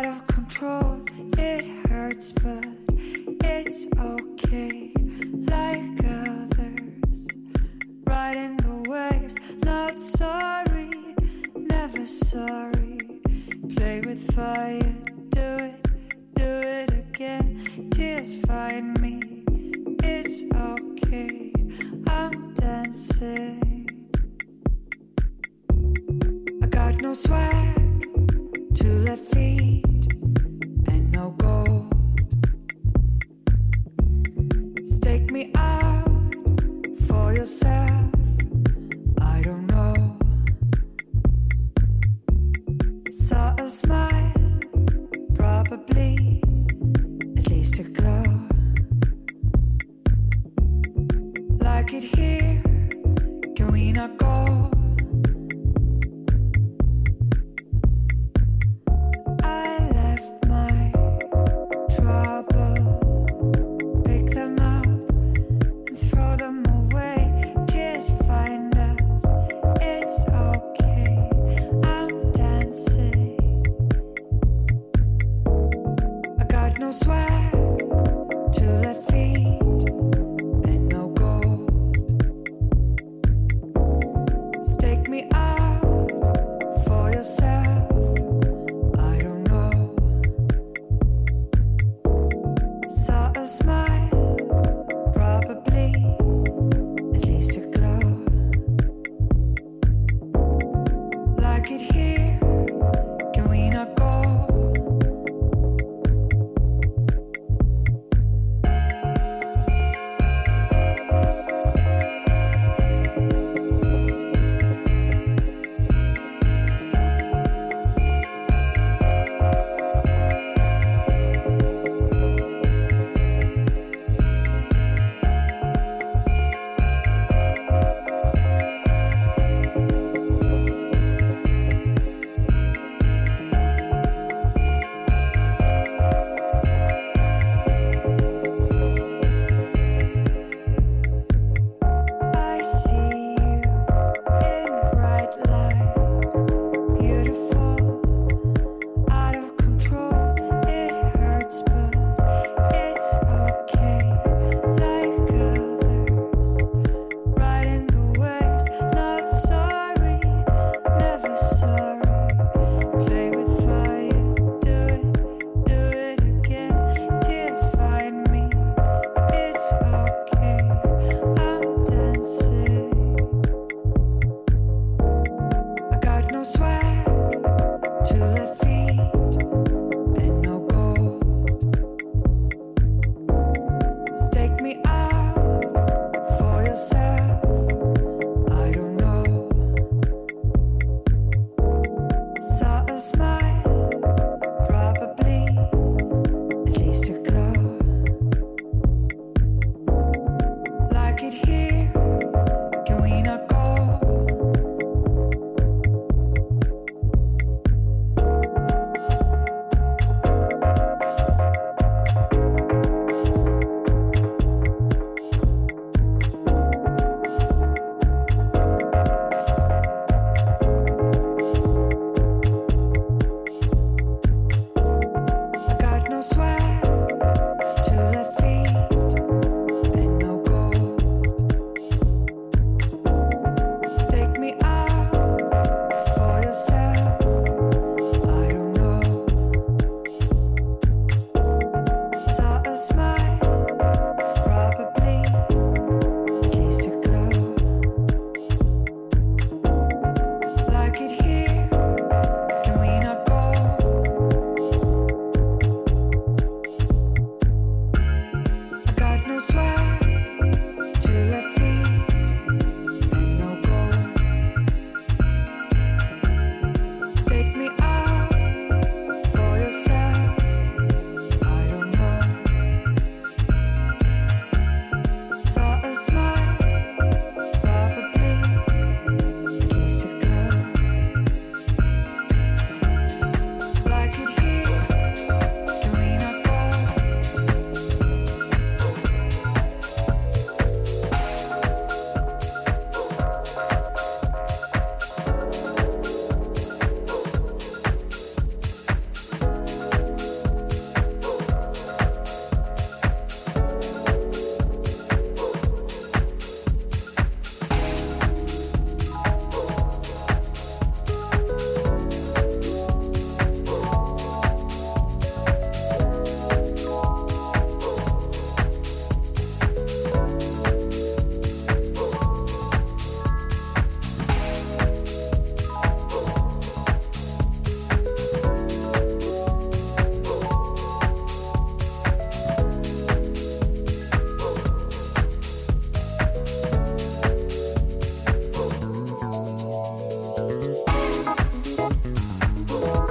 out of control. It hurts, but it's okay. Like others, riding the waves. Not sorry, never sorry. Play with fire, do it, do it again. Tears fine.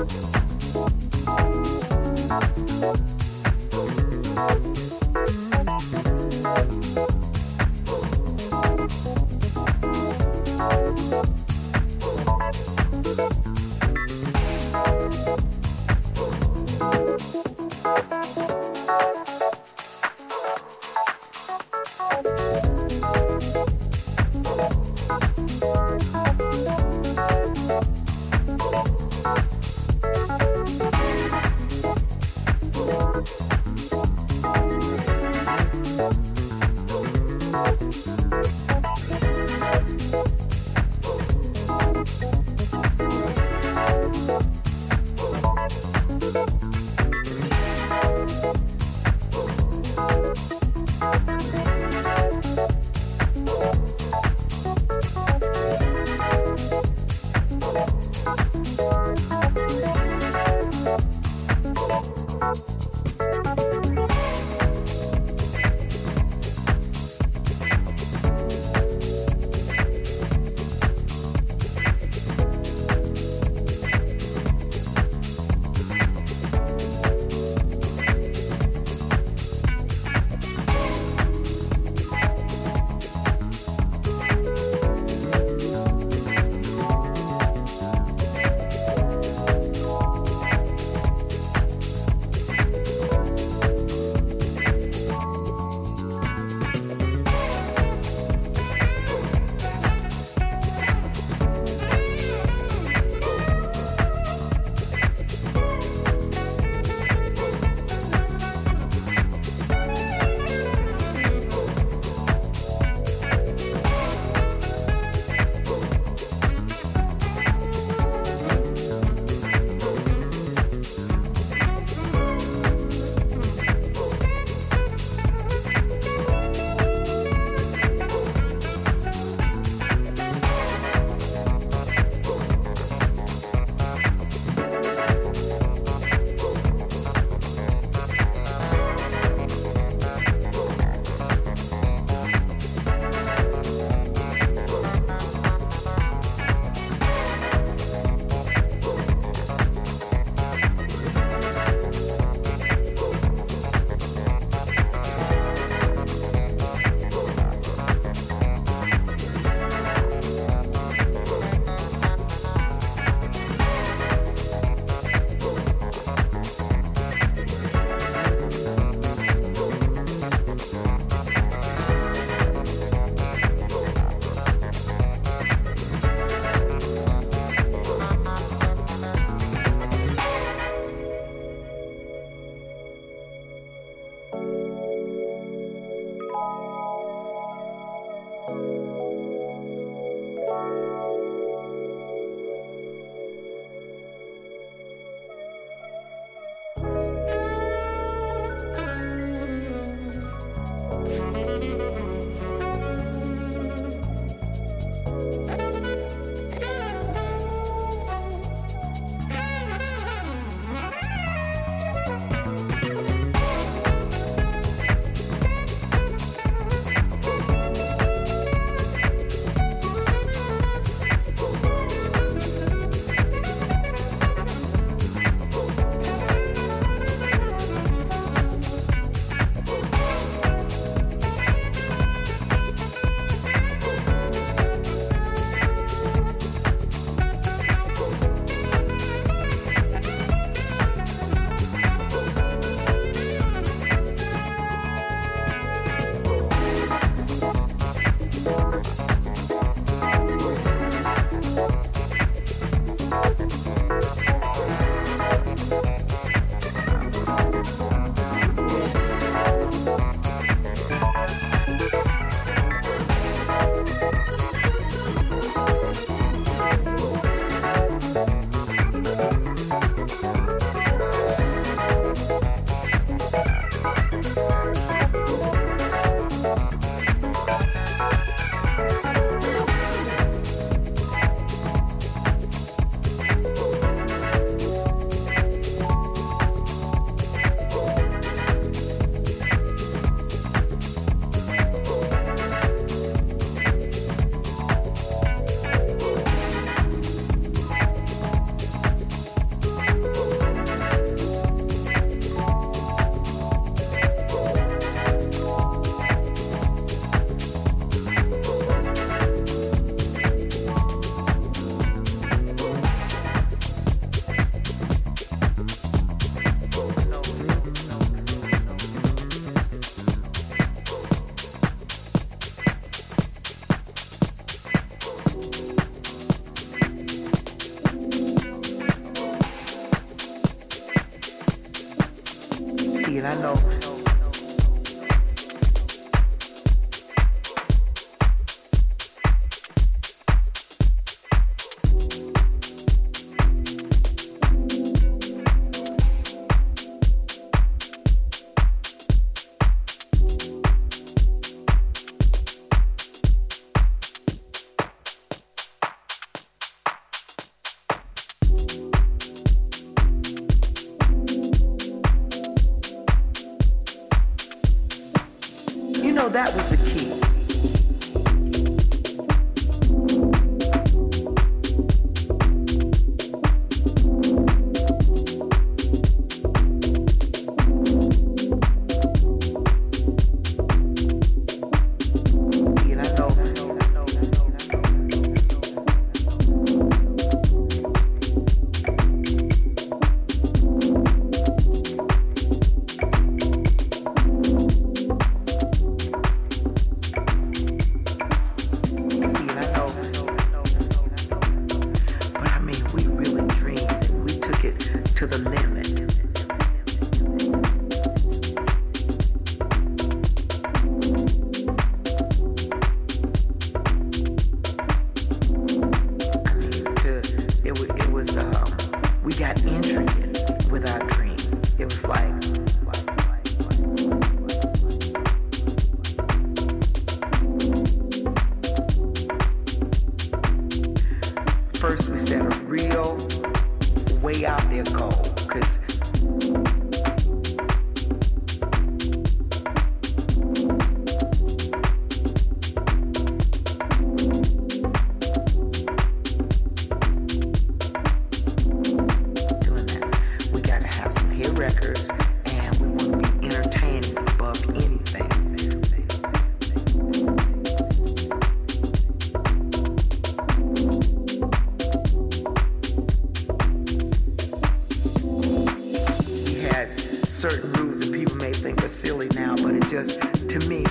Mm-hmm.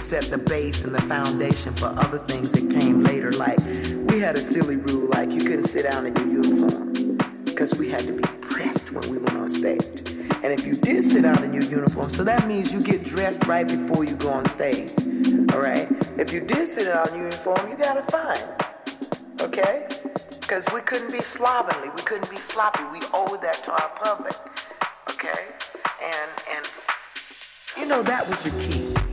set the base and the foundation for other things that came later. Like we had a silly rule, like you couldn't sit down in your uniform because we had to be pressed when we went on stage. And if you did sit down in your uniform, so that means you get dressed right before you go on stage. All right. If you did sit down in your uniform, you got a fine. Okay. Because we couldn't be slovenly, we couldn't be sloppy. We owed that to our public. Okay. And and you know that was the key.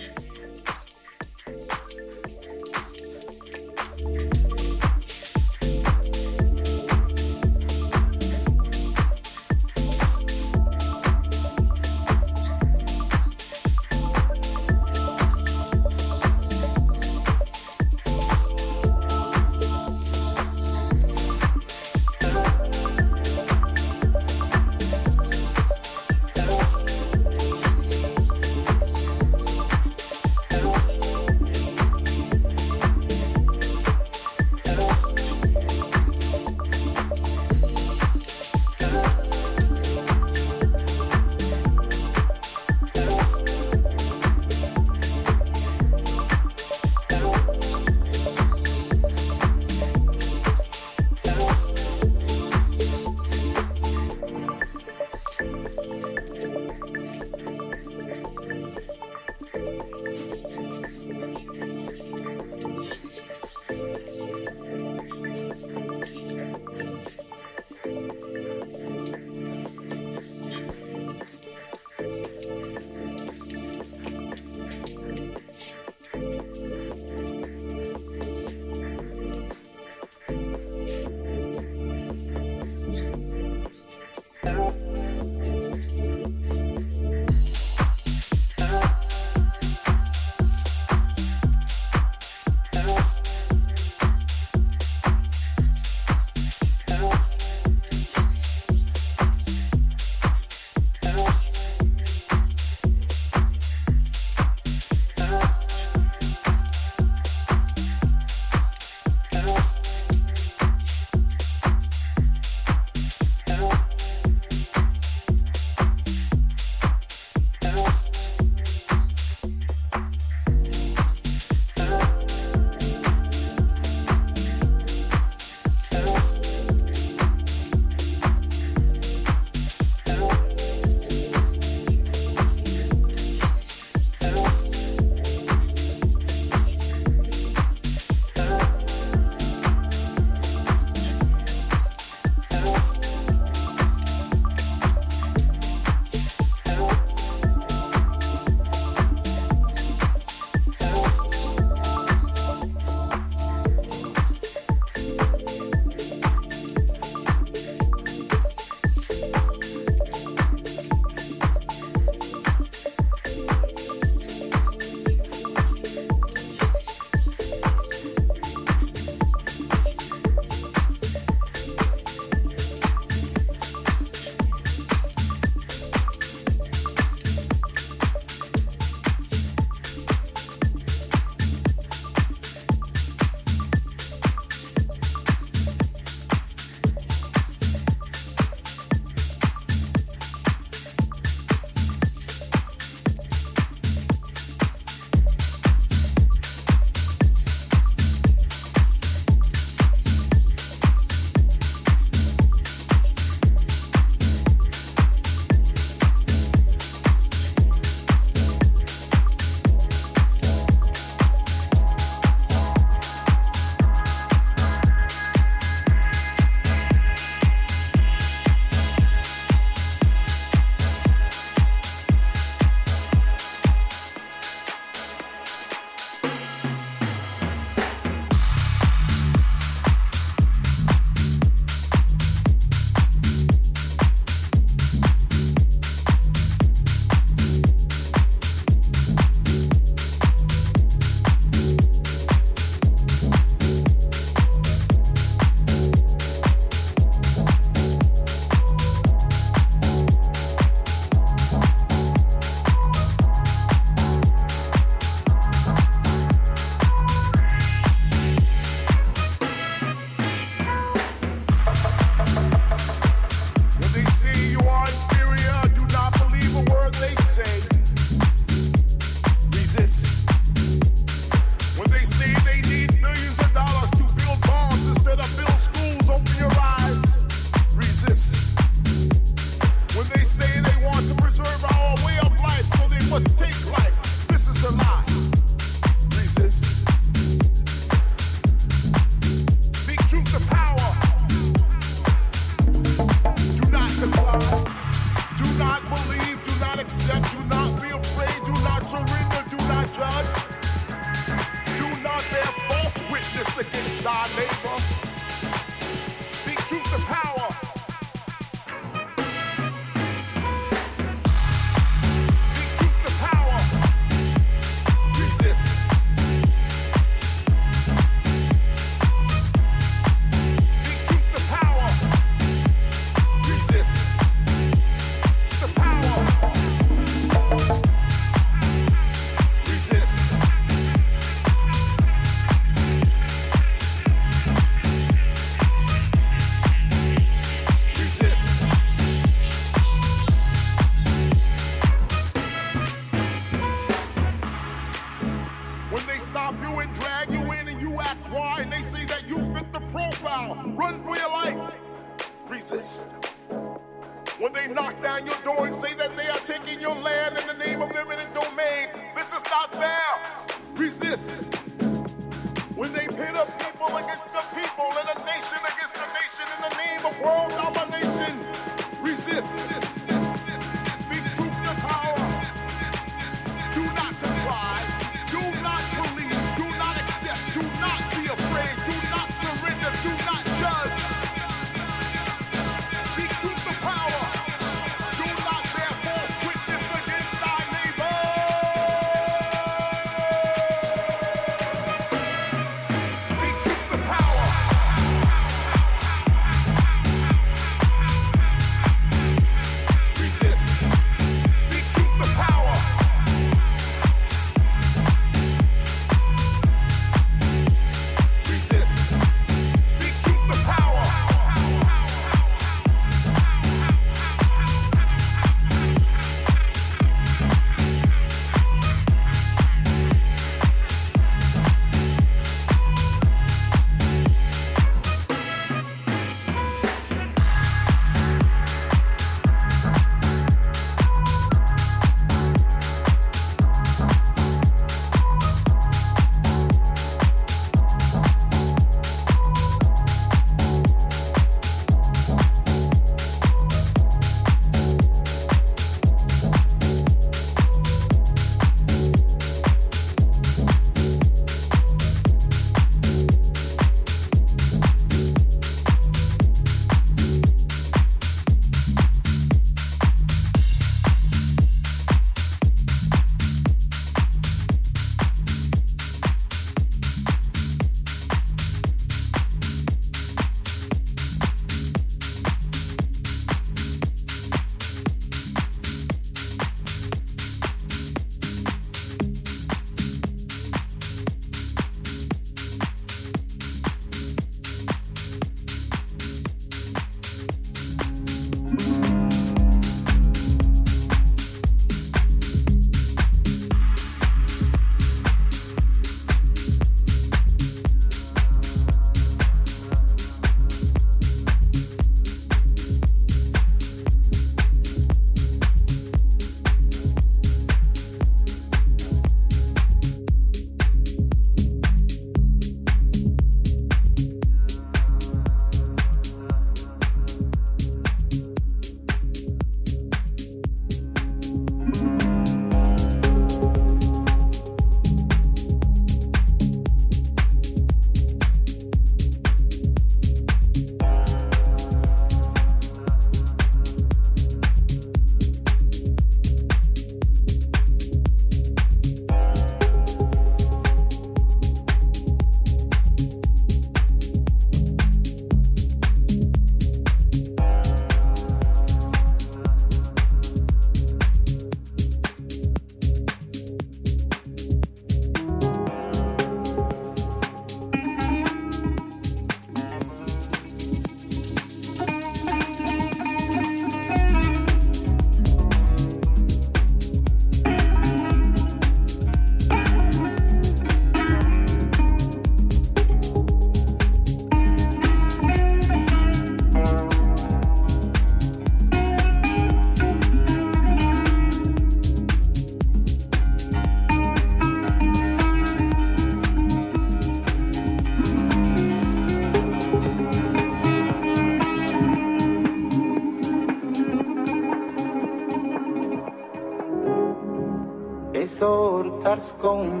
Con